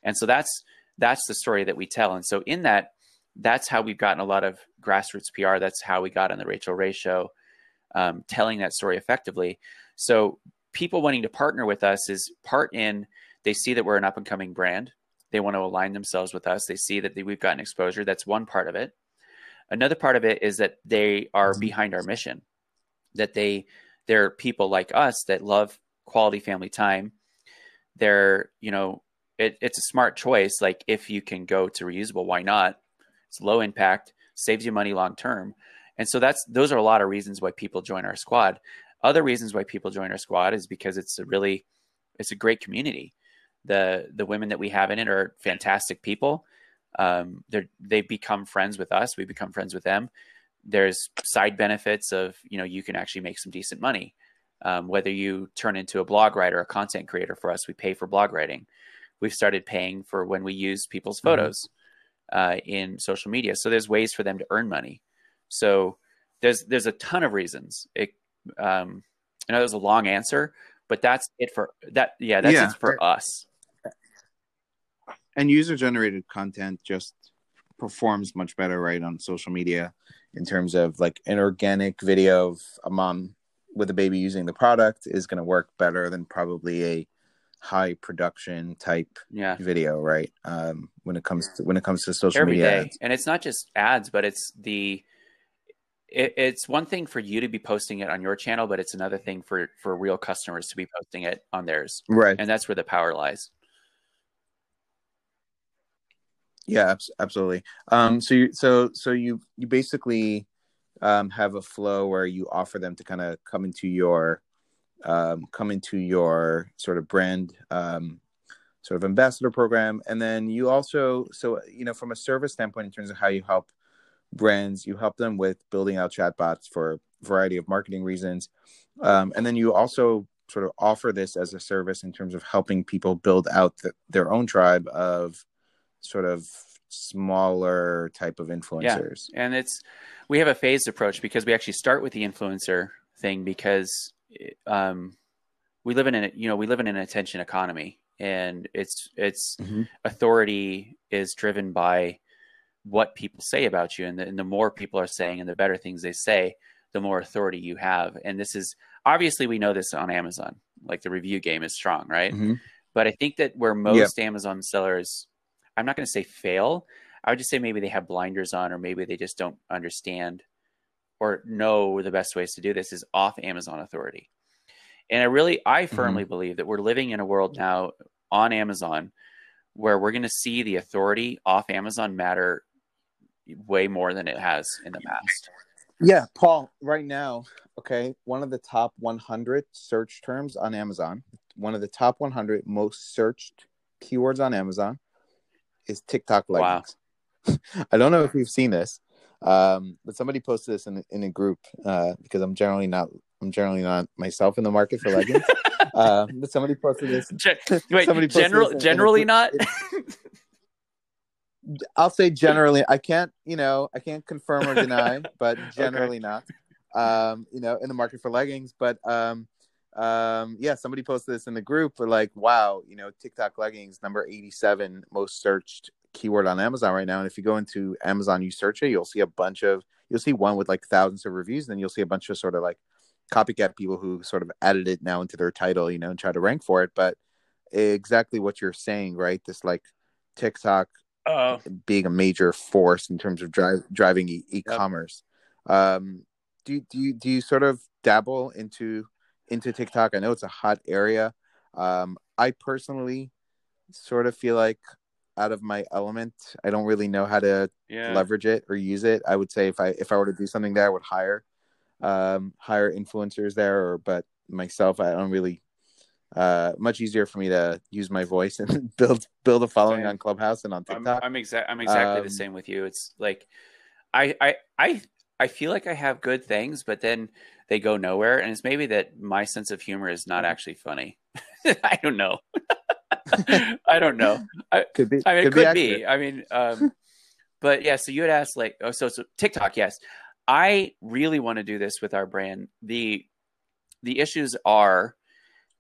And so that's that's the story that we tell. And so in that, that's how we've gotten a lot of grassroots PR. That's how we got on the Rachael Ray show, um, telling that story effectively. So people wanting to partner with us is part in they see that we're an up and coming brand. They want to align themselves with us. They see that we've gotten exposure. That's one part of it. Another part of it is that they are mm-hmm. behind our mission. That they they're people like us that love quality family time. They're you know it, it's a smart choice. Like if you can go to reusable, why not? It's low impact, saves you money long term, and so that's those are a lot of reasons why people join our squad. Other reasons why people join our squad is because it's a really it's a great community the the women that we have in it are fantastic people. Um, they they become friends with us. We become friends with them. There's side benefits of you know you can actually make some decent money. Um, whether you turn into a blog writer, a content creator for us, we pay for blog writing. We've started paying for when we use people's mm-hmm. photos. uh, in social media. So there's ways for them to earn money. So there's there's a ton of reasons. It, um, I know that was a long answer, but that's it for that. Yeah, that's yeah. it for us. And user generated content just performs much better, right, on social media in terms of like an organic video of a mom with a baby using the product is going to work better than probably a high production type yeah. video, right? Um, when it comes to when it comes to social Every media, ads. and it's not just ads, but it's the it, it's one thing for you to be posting it on your channel, but it's another thing for for real customers to be posting it on theirs, right? And that's where the power lies. Yeah, absolutely. Um, so you so so you you basically um, have a flow where you offer them to kind of come into your um, come into your sort of brand um, sort of ambassador program, and then you also so you know from a service standpoint in terms of how you help brands, you help them with building out chatbots for a variety of marketing reasons, um, and then you also sort of offer this as a service in terms of helping people build out the, their own tribe of sort of smaller type of influencers. Yeah. And it's we have a phased approach because we actually start with the influencer thing because um, we live in a you know we live in an attention economy and it's it's mm-hmm. authority is driven by what people say about you and the, and the more people are saying and the better things they say the more authority you have and this is obviously we know this on amazon like the review game is strong right mm-hmm. but i think that where most amazon sellers I'm not going to say fail. I would just say maybe they have blinders on, or maybe they just don't understand or know the best ways to do this is off Amazon authority. And I really, I mm-hmm. firmly mm-hmm. believe that we're living in a world now on Amazon where we're going to see the authority off Amazon matter way more than it has in the past. Yeah, Paul, right now, okay, one of the top 100 search terms on Amazon, one of the top 100 most searched keywords on Amazon is TikTok leggings. Wow. I don't know if you've seen this, um, but somebody posted this in in a group uh, because I'm generally not I'm generally not myself in the market for leggings. uh, but somebody posted this. wait, somebody general, this in, generally in not. I'll say generally. I can't, you know, I can't confirm or deny, but generally okay. not. Um, you know, in the market for leggings, but um, um yeah somebody posted this in the group for like wow you know tiktok leggings number 87 most searched keyword on amazon right now and if you go into amazon you search it you'll see a bunch of you'll see one with like thousands of reviews and then you'll see a bunch of sort of like copycat people who sort of added it now into their title you know and try to rank for it but exactly what you're saying right this like tiktok uh, being a major force in terms of drive, driving e- e-commerce yep. um do, do you do you sort of dabble into into TikTok. I know it's a hot area. Um, I personally sort of feel like out of my element. I don't really know how to yeah. leverage it or use it. I would say if I if I were to do something there, I would hire um, hire influencers there. Or but myself, I don't really. Uh, much easier for me to use my voice and build build a following same. on Clubhouse and on TikTok. I'm, I'm, exa- I'm exactly um, the same with you. It's like I I I I feel like I have good things, but then they go nowhere. And it's maybe that my sense of humor is not mm-hmm. actually funny. I don't know. I don't know. I, could be. I mean, could, it could be. be. I mean, um, but yeah. So you had asked like, oh, so so TikTok. Yes, I really want to do this with our brand. the The issues are,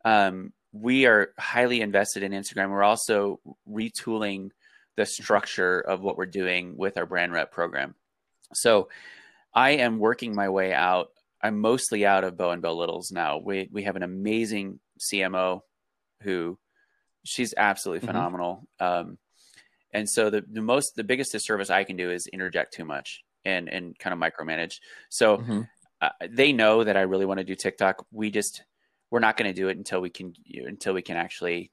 um, we are highly invested in Instagram. We're also retooling the structure of what we're doing with our brand rep program. So I am working my way out I'm mostly out of Beau and Belle Littles now. We we have an amazing CMO who she's absolutely mm-hmm. phenomenal. Um, and so the, the most the biggest disservice I can do is interject too much and and kind of micromanage. So mm-hmm. uh, they know that I really want to do TikTok. We just we're not going to do it until we can until we can actually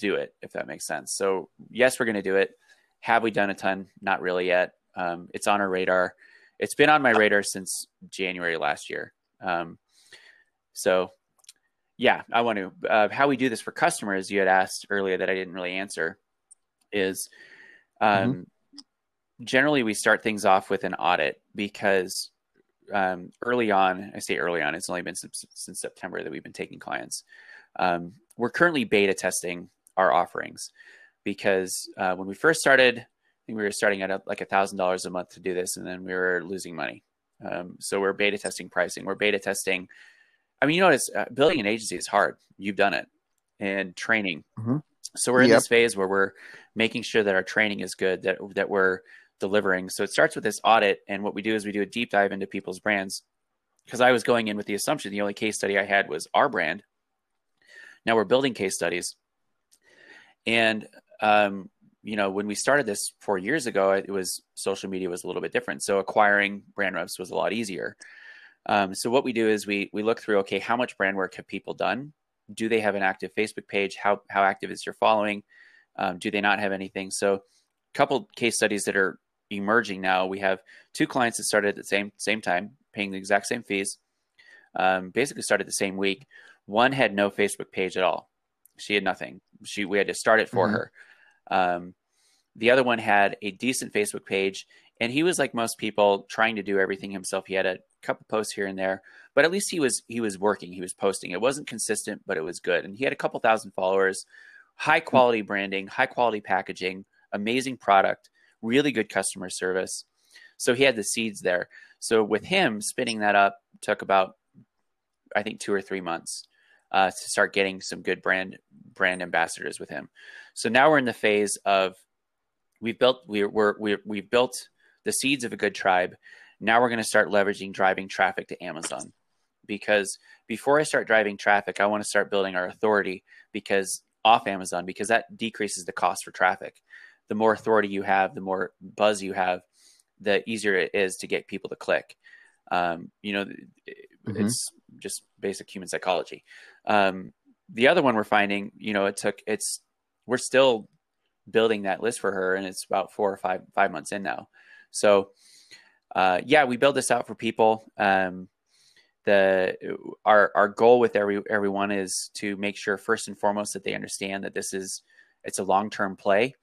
do it if that makes sense. So yes, we're going to do it. Have we done a ton? Not really yet. Um, it's on our radar it's been on my radar since January last year. Um, so yeah, I want to. Uh, how we do this for customers, you had asked earlier that I didn't really answer, is um, mm-hmm. generally we start things off with an audit because um, early on, I say early on, it's only been since, since September that we've been taking clients. Um, we're currently beta testing our offerings because uh, when we first started, I think we were starting at like a thousand dollars a month to do this, and then we were losing money. Um, so we're beta testing pricing. We're beta testing. I mean, you notice uh, building an agency is hard. You've done it, and training. Mm-hmm. So we're in yep. this phase where we're making sure that our training is good, that that we're delivering. So it starts with this audit, and what we do is we do a deep dive into people's brands. Because I was going in with the assumption the only case study I had was our brand. Now we're building case studies, and um, you know when we started this four years ago, it was social media was a little bit different. So acquiring brand reps was a lot easier. Um, so what we do is we we look through okay, how much brand work have people done? Do they have an active Facebook page? How how active is your following? Um, do they not have anything? So, a couple case studies that are emerging now. We have two clients that started at the same same time, paying the exact same fees. Um, basically, started the same week. One had no Facebook page at all. She had nothing. She we had to start it for mm-hmm. her. Um, the other one had a decent Facebook page, and he was like most people, trying to do everything himself. He had a couple posts here and there, but at least he was he was working. He was posting. It wasn't consistent, but it was good. And he had a couple thousand followers, high quality branding, high quality packaging, amazing product, really good customer service. So he had the seeds there. So with him spinning that up took about I think two or three months uh, to start getting some good brand brand ambassadors with him. So now we're in the phase of we've built we're, we're, we're we've built the seeds of a good tribe. Now we're going to start leveraging driving traffic to Amazon because before I start driving traffic, I want to start building our authority because off Amazon because that decreases the cost for traffic. The more authority you have, the more buzz you have, the easier it is to get people to click. Um, you know, mm-hmm. it's just basic human psychology. Um, the other one we're finding, you know, it took it's we're still building that list for her, and it's about four or five five months in now. So, uh, yeah, we build this out for people. Um, the our our goal with every everyone is to make sure first and foremost that they understand that this is it's a long term play.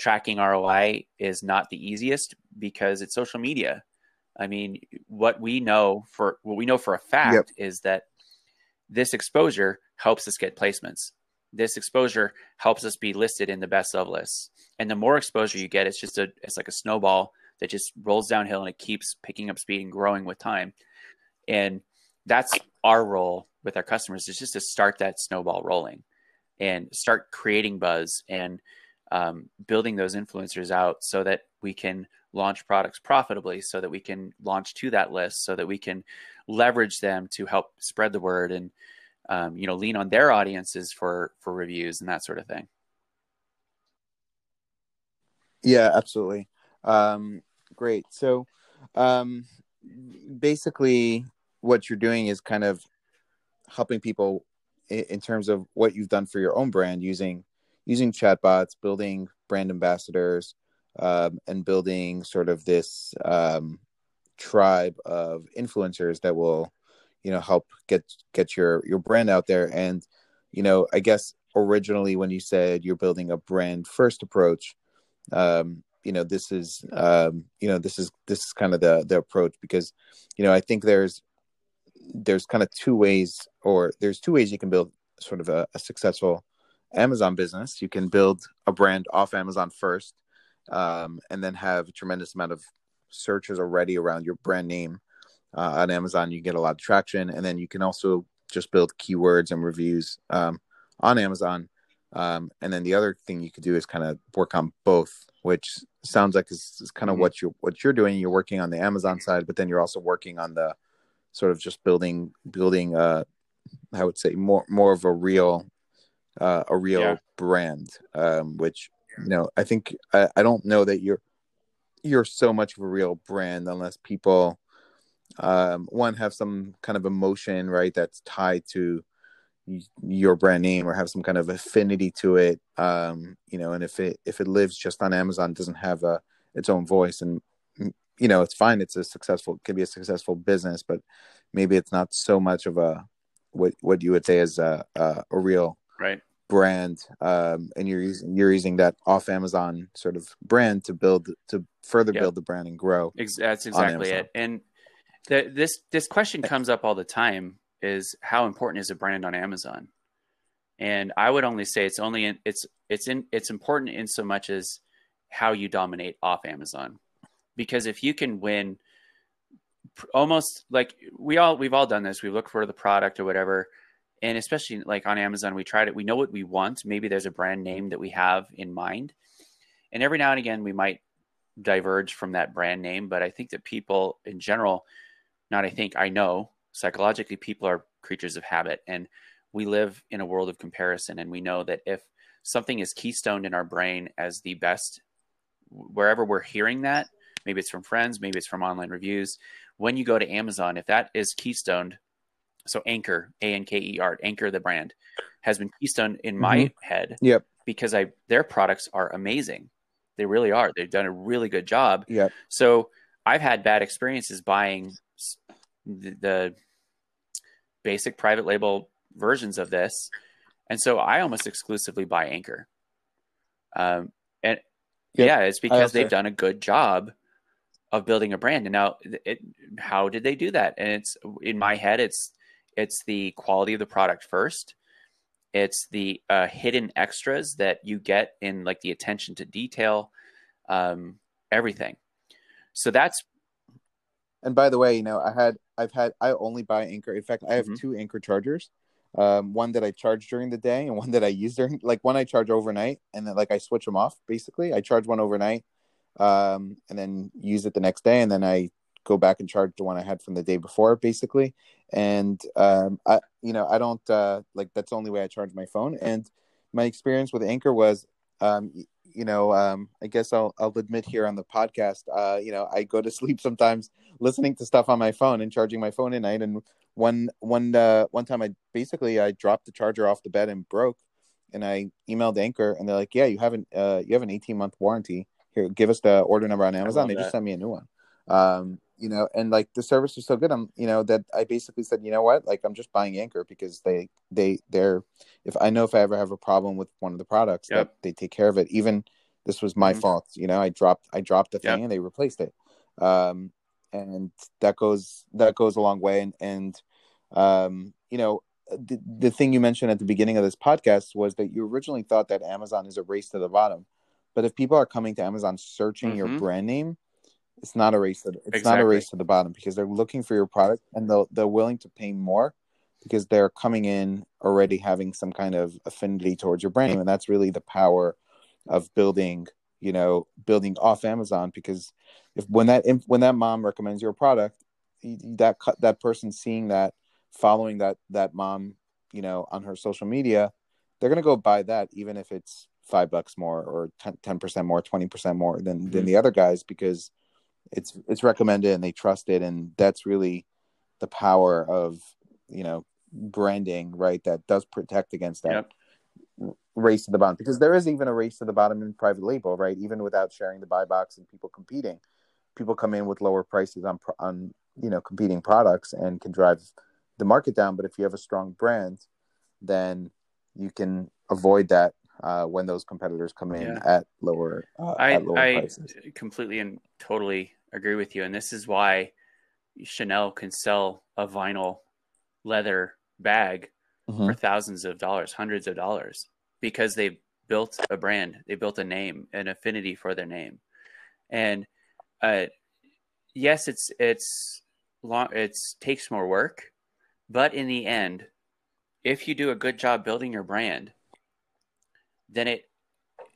Tracking ROI is not the easiest because it's social media. I mean, what we know for what we know for a fact yep. is that this exposure helps us get placements. This exposure helps us be listed in the best of lists. And the more exposure you get, it's just a it's like a snowball that just rolls downhill and it keeps picking up speed and growing with time. And that's our role with our customers is just to start that snowball rolling and start creating buzz and um, building those influencers out so that we can launch products profitably so that we can launch to that list so that we can leverage them to help spread the word and um, you know lean on their audiences for for reviews and that sort of thing. Yeah absolutely. Um, great. So um, basically what you're doing is kind of helping people in terms of what you've done for your own brand using using chatbots, building brand ambassadors, um, and building sort of this um, tribe of influencers that will, you know, help get get your your brand out there. And you know, I guess originally when you said you're building a brand first approach, um, you know, this is um, you know this is this is kind of the the approach because you know I think there's there's kind of two ways, or there's two ways you can build sort of a, a successful Amazon business. You can build a brand off Amazon first, um, and then have a tremendous amount of searches already around your brand name uh, on Amazon. You get a lot of traction, and then you can also just build keywords and reviews um, on Amazon. Um, and then the other thing you could do is kind of work on both, which sounds like is, is kind of mm-hmm. what you what you're doing. You're working on the Amazon side, but then you're also working on the sort of just building building uh I would say more more of a real uh, a real yeah. brand um which you know I think I, I don't know that you're you're so much of a real brand unless people um one have some kind of emotion right that's tied to your brand name or have some kind of affinity to it um you know and if it if it lives just on amazon doesn't have a its own voice and you know it's fine it's a successful it can be a successful business but maybe it's not so much of a what what you would say is a a, a real right brand um, and you're using you're using that off amazon sort of brand to build to further yep. build the brand and grow that's exactly it and the, this this question comes up all the time is how important is a brand on amazon and i would only say it's only in, it's it's in it's important in so much as how you dominate off Amazon. Because if you can win almost like we all we've all done this, we look for the product or whatever. And especially like on Amazon, we tried it. We know what we want. Maybe there's a brand name that we have in mind. And every now and again, we might diverge from that brand name. But I think that people in general, not I think, I know psychologically, people are creatures of habit. And we live in a world of comparison. And we know that if something is keystoned in our brain as the best wherever we're hearing that, maybe it's from friends, maybe it's from online reviews. When you go to Amazon, if that is keystoned, so Anker, A N K E R, Anker the brand, has been keystone in my mm-hmm. head. Yep. Because I their products are amazing. They really are. They've done a really good job. Yep. So I've had bad experiences buying the, the basic private label versions of this, and so I almost exclusively buy Anker. Um, and Yep. Yeah, it's because they've done a good job of building a brand. And now, it, how did they do that? And it's in my head, it's it's the quality of the product first. It's the uh, hidden extras that you get in like the attention to detail, um, everything. So that's. And by the way, you know, I had I've had I only buy Anker. In fact, I have mm-hmm. two Anker chargers um, one that I charge during the day and one that I use during like one I charge overnight and then like I switch them off basically. I charge one overnight um, and then use it the next day and then I go back and charge the one I had from the day before basically. And um, I you know I don't uh, like that's the only way I charge my phone. And my experience with Anker was um, you know um, I guess I'll I'll admit here on the podcast uh, you know I go to sleep sometimes listening to stuff on my phone and charging my phone at night and one one uh, one time I basically I dropped the charger off the bed and broke, and I emailed Anker, and they're like, yeah, you have an uh, you have an eighteen month warranty. Here, give us the order number on Amazon. They that. just sent me a new one. Um, you know, and like the service was so good. I'm, you know, that I basically said, you know what, like I'm just buying Anker because they they they're if I know if I ever have a problem with one of the products yep. that they take care of it. Even this was my mm-hmm. fault. You know, I dropped I dropped the thing yep. and they replaced it. Um, and that goes that goes a long way. And and um, you know, the, the thing you mentioned at the beginning of this podcast was that you originally thought that Amazon is a race to the bottom, but if people are coming to Amazon searching mm-hmm. your brand name, it's not a race. To, it's exactly. not a race to the bottom because they're looking for your product and they'll they're willing to pay more because they're coming in already having some kind of affinity towards your brand and that's really the power of building you know building off Amazon because if when that when that mom recommends your product, that that person seeing that following that that mom, you know, on her social media, they're gonna go buy that even if it's five bucks more or 10 percent more, twenty percent more than mm-hmm. than the other guys because it's it's recommended and they trust it, and that's really the power of you know branding, right? That does protect against that. Yep race to the bottom because there is even a race to the bottom in private label, right? Even without sharing the buy box and people competing, people come in with lower prices on on you know competing products and can drive the market down. But if you have a strong brand, then you can avoid that uh, when those competitors come in yeah. at lower, uh, I, at lower I prices. completely and totally agree with you. And this is why Chanel can sell a vinyl leather bag mm-hmm. for thousands of dollars, hundreds of dollars, because they built a brand, they built a name, an affinity for their name. And uh, yes, it's it's long, it's takes more work, but in the end, if you do a good job building your brand, then it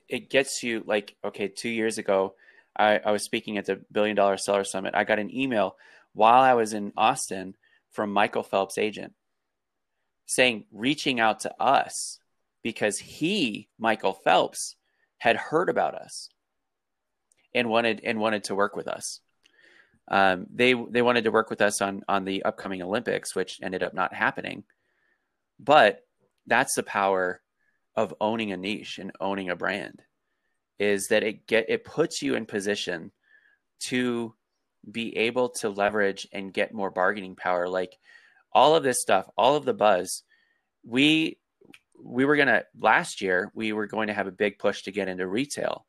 it gets you like okay. Two years ago, I, I was speaking at the Billion Dollar Seller Summit. I got an email while I was in Austin from Michael Phelps' agent saying reaching out to us because he Michael Phelps had heard about us and wanted and wanted to work with us. Um, they they wanted to work with us on on the upcoming Olympics, which ended up not happening. But that's the power of owning a niche and owning a brand, is that it get it puts you in position to be able to leverage and get more bargaining power. Like all of this stuff, all of the buzz, we we were gonna last year we were going to have a big push to get into retail.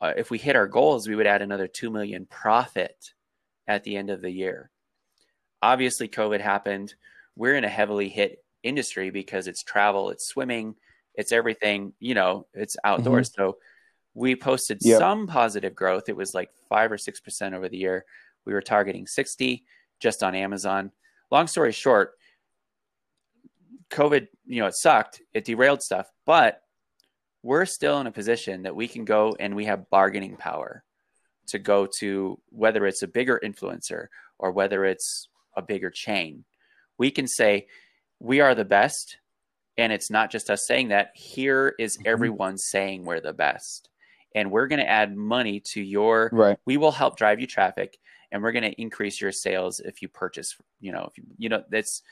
Uh, if we hit our goals, we would add another two million profit at the end of the year. Obviously, COVID happened. We're in a heavily hit industry because it's travel, it's swimming, it's everything, you know, it's outdoors. Mm-hmm. So We posted yep. some positive growth. It was like five or six percent over the year. We were targeting 60 just on Amazon. Long story short, COVID, you know, it sucked. It derailed stuff, but we're still in a position that we can go and we have bargaining power to go to whether it's a bigger influencer or whether it's a bigger chain. We can say, we are the best. And it's not just us saying that. Here is mm-hmm. everyone saying we're the best. And we're going to add money to your, right. we will help drive you traffic and we're going to increase your sales if you purchase, you know, if you, you know, that's,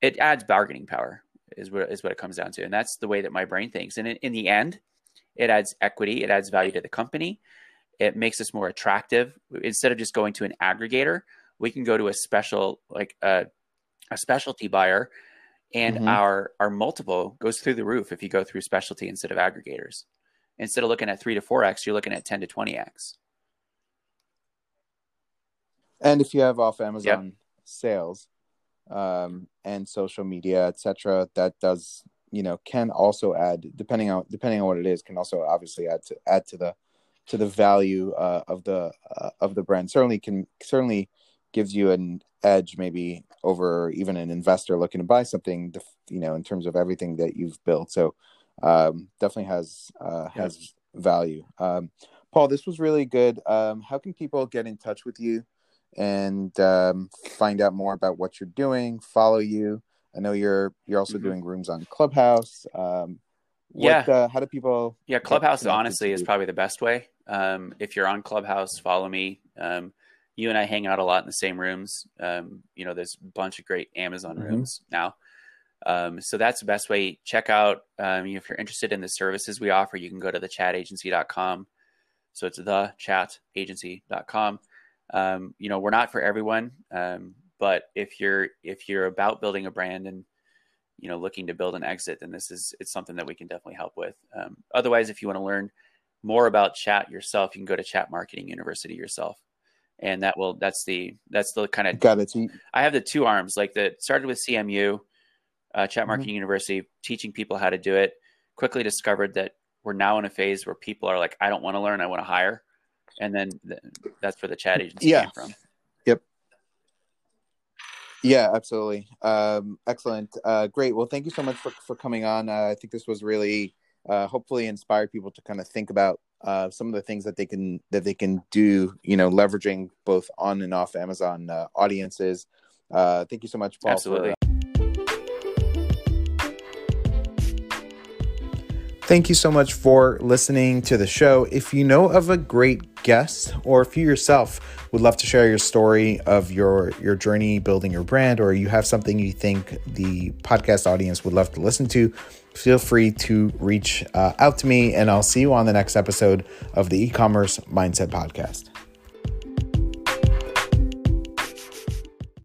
it adds bargaining power is what, is what it comes down to. And that's the way that my brain thinks. And in, in the end, it adds equity, it adds value to the company. It makes us more attractive. Instead of just going to an aggregator, we can go to a special, like a, a specialty buyer and mm-hmm. our our multiple goes through the roof if you go through specialty instead of aggregators. Instead of looking at three to four x, you're looking at ten to twenty x. And if you have off Amazon yep. sales um, and social media, etc., that does you know can also add depending on depending on what it is can also obviously add to add to the to the value uh, of the uh, of the brand. Certainly can certainly gives you an edge maybe over even an investor looking to buy something you know in terms of everything that you've built. So um, definitely has uh, has value. Um, paul this was really good. Um, how can people get in touch with you and um, find out more about what you're doing follow you? I know you're you're also mm-hmm. doing rooms on clubhouse. Um, what, yeah. uh, how do people yeah clubhouse honestly is probably the best way. Um, if you're on clubhouse follow me you and I hang out a lot in the same rooms. Um, you know, there's a bunch of great Amazon mm-hmm. rooms now. Um, so that's the best way. Check out, um, if you're interested in the services we offer, you can go to the chatagency.com. So it's the chatagency.com. Um, you know, we're not for everyone. Um, but if you're, if you're about building a brand and, you know, looking to build an exit, then this is, it's something that we can definitely help with. Um, otherwise, if you want to learn more about chat yourself, you can go to chat marketing university yourself and that will that's the that's the kind of got it. I have the two arms like that started with CMU, uh, Chat. Marketing mm-hmm. University, teaching people how to do it. Quickly discovered that we're now in a phase where people are like, I don't want to learn, I want to hire, and then the, that's where the chat agency yeah. came from. Yep. Yeah, absolutely. Um, excellent. Uh, great. Well, thank you so much for for coming on. Uh, I think this was really uh, hopefully inspired people to kind of think about uh, some of the things that they can that they can do you know leveraging both on and off amazon uh, audiences uh, thank you so much paul absolutely for, Thank you so much for listening to the show. If you know of a great guest or if you yourself would love to share your story of your your journey building your brand or you have something you think the podcast audience would love to listen to, feel free to reach uh, out to me and I'll see you on the next episode of the e-commerce mindset podcast.